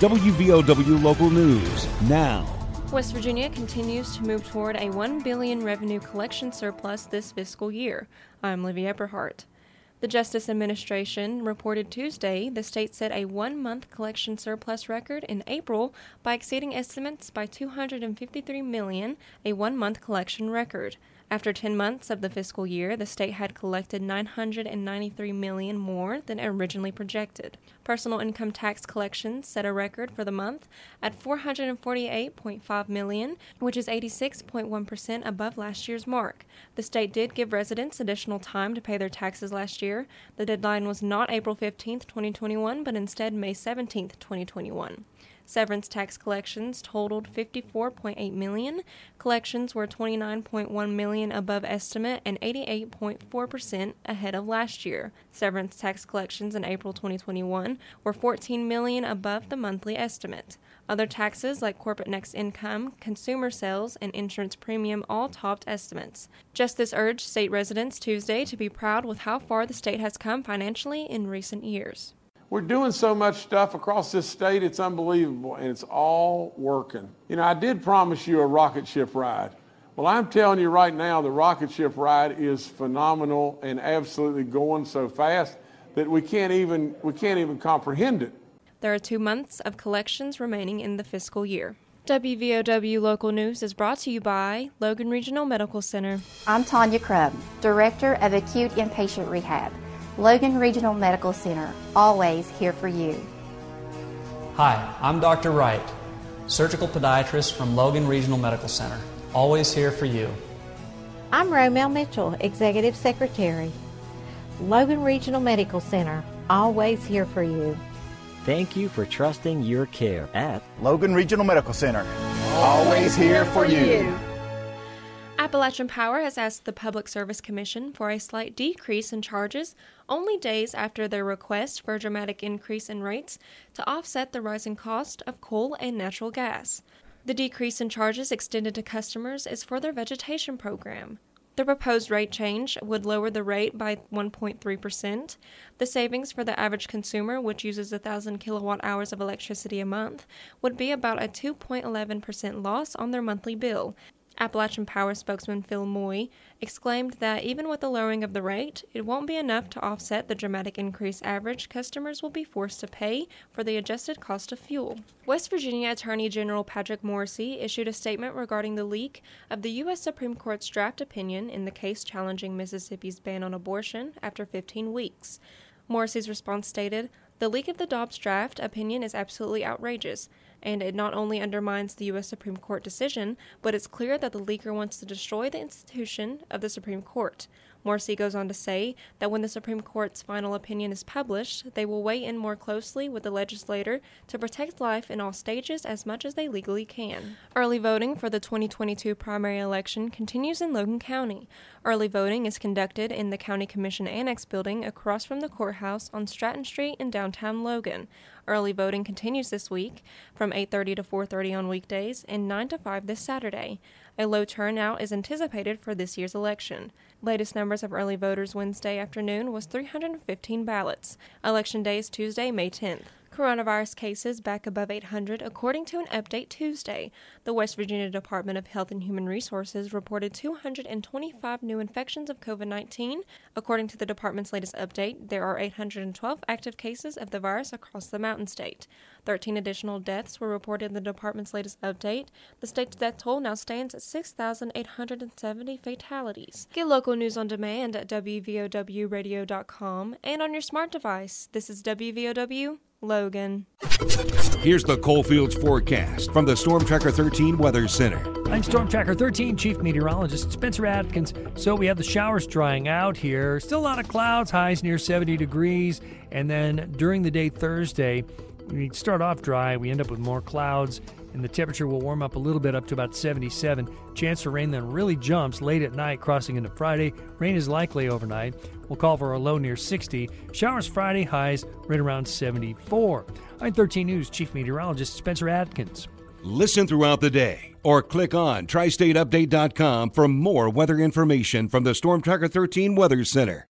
WVOW Local News now. West Virginia continues to move toward a 1 billion revenue collection surplus this fiscal year. I'm Livy Epperhart. The Justice Administration reported Tuesday the state set a one month collection surplus record in April by exceeding estimates by 253 million, a one month collection record. After 10 months of the fiscal year, the state had collected 993 million more than originally projected. Personal income tax collections set a record for the month at 448.5 million, which is 86.1% above last year's mark. The state did give residents additional time to pay their taxes last year. The deadline was not April 15, 2021, but instead May 17, 2021. Severance tax collections totaled 54.8 million. Collections were 29.1 million above estimate and 88.4% ahead of last year. Severance tax collections in April 2021 were 14 million above the monthly estimate. Other taxes like corporate next income, consumer sales, and insurance premium all topped estimates. Justice urged state residents Tuesday to be proud with how far the state has come financially in recent years. We're doing so much stuff across this state, it's unbelievable, and it's all working. You know, I did promise you a rocket ship ride. Well, I'm telling you right now, the rocket ship ride is phenomenal and absolutely going so fast that we can't even we can't even comprehend it. There are two months of collections remaining in the fiscal year. WVOW Local News is brought to you by Logan Regional Medical Center. I'm Tanya Crubb, Director of Acute Inpatient Rehab. Logan Regional Medical Center, always here for you. Hi, I'm Dr. Wright, surgical podiatrist from Logan Regional Medical Center, always here for you. I'm Romel Mitchell, Executive Secretary. Logan Regional Medical Center, always here for you. Thank you for trusting your care at Logan Regional Medical Center, always here for you. Appalachian Power has asked the Public Service Commission for a slight decrease in charges only days after their request for a dramatic increase in rates to offset the rising cost of coal and natural gas. The decrease in charges extended to customers is for their vegetation program. The proposed rate change would lower the rate by 1.3%. The savings for the average consumer, which uses 1,000 kilowatt hours of electricity a month, would be about a 2.11% loss on their monthly bill, Appalachian Power spokesman Phil Moye exclaimed that even with the lowering of the rate, it won't be enough to offset the dramatic increase average customers will be forced to pay for the adjusted cost of fuel. West Virginia Attorney General Patrick Morrisey issued a statement regarding the leak of the U.S. Supreme Court's draft opinion in the case challenging Mississippi's ban on abortion after 15 weeks. Morrisey's response stated, The leak of the Dobbs draft opinion is absolutely outrageous and it not only undermines the U.S. Supreme Court decision, but it's clear that the leaker wants to destroy the institution of the Supreme Court. Morrisey goes on to say that when the Supreme Court's final opinion is published, they will weigh in more closely with the legislator to protect life in all stages as much as they legally can. Early voting for the 2022 primary election continues in Logan County. Early voting is conducted in the County Commission Annex building across from the courthouse on Stratton Street in downtown Logan. Early voting continues this week from 8:30 to 4:30 on weekdays and 9 to 5 this Saturday. A low turnout is anticipated for this year's election. Latest numbers of early voters Wednesday afternoon was 315 ballots. Election day is Tuesday, May 10th. Coronavirus cases back above 800 according to an update Tuesday. The West Virginia Department of Health and Human Resources reported 225 new infections of COVID 19. According to the department's latest update, there are 812 active cases of the virus across the mountain state. 13 additional deaths were reported in the department's latest update. The state's death toll now stands at 6,870 fatalities. Get local news on demand at WVOWradio.com and on your smart device. This is WVOW Logan. Here's the Coalfields forecast from the Storm Tracker 13 Weather Center. I'm Storm Tracker 13 Chief Meteorologist Spencer Atkins. So we have the showers drying out here. Still a lot of clouds, highs near 70 degrees. And then during the day Thursday, we start off dry. We end up with more clouds and the temperature will warm up a little bit up to about 77. Chance for rain then really jumps late at night, crossing into Friday. Rain is likely overnight. We'll call for a low near 60. Showers Friday, highs right around 74. I'm 13 News Chief Meteorologist Spencer Atkins. Listen throughout the day or click on tristateupdate.com for more weather information from the Storm Tracker 13 Weather Center.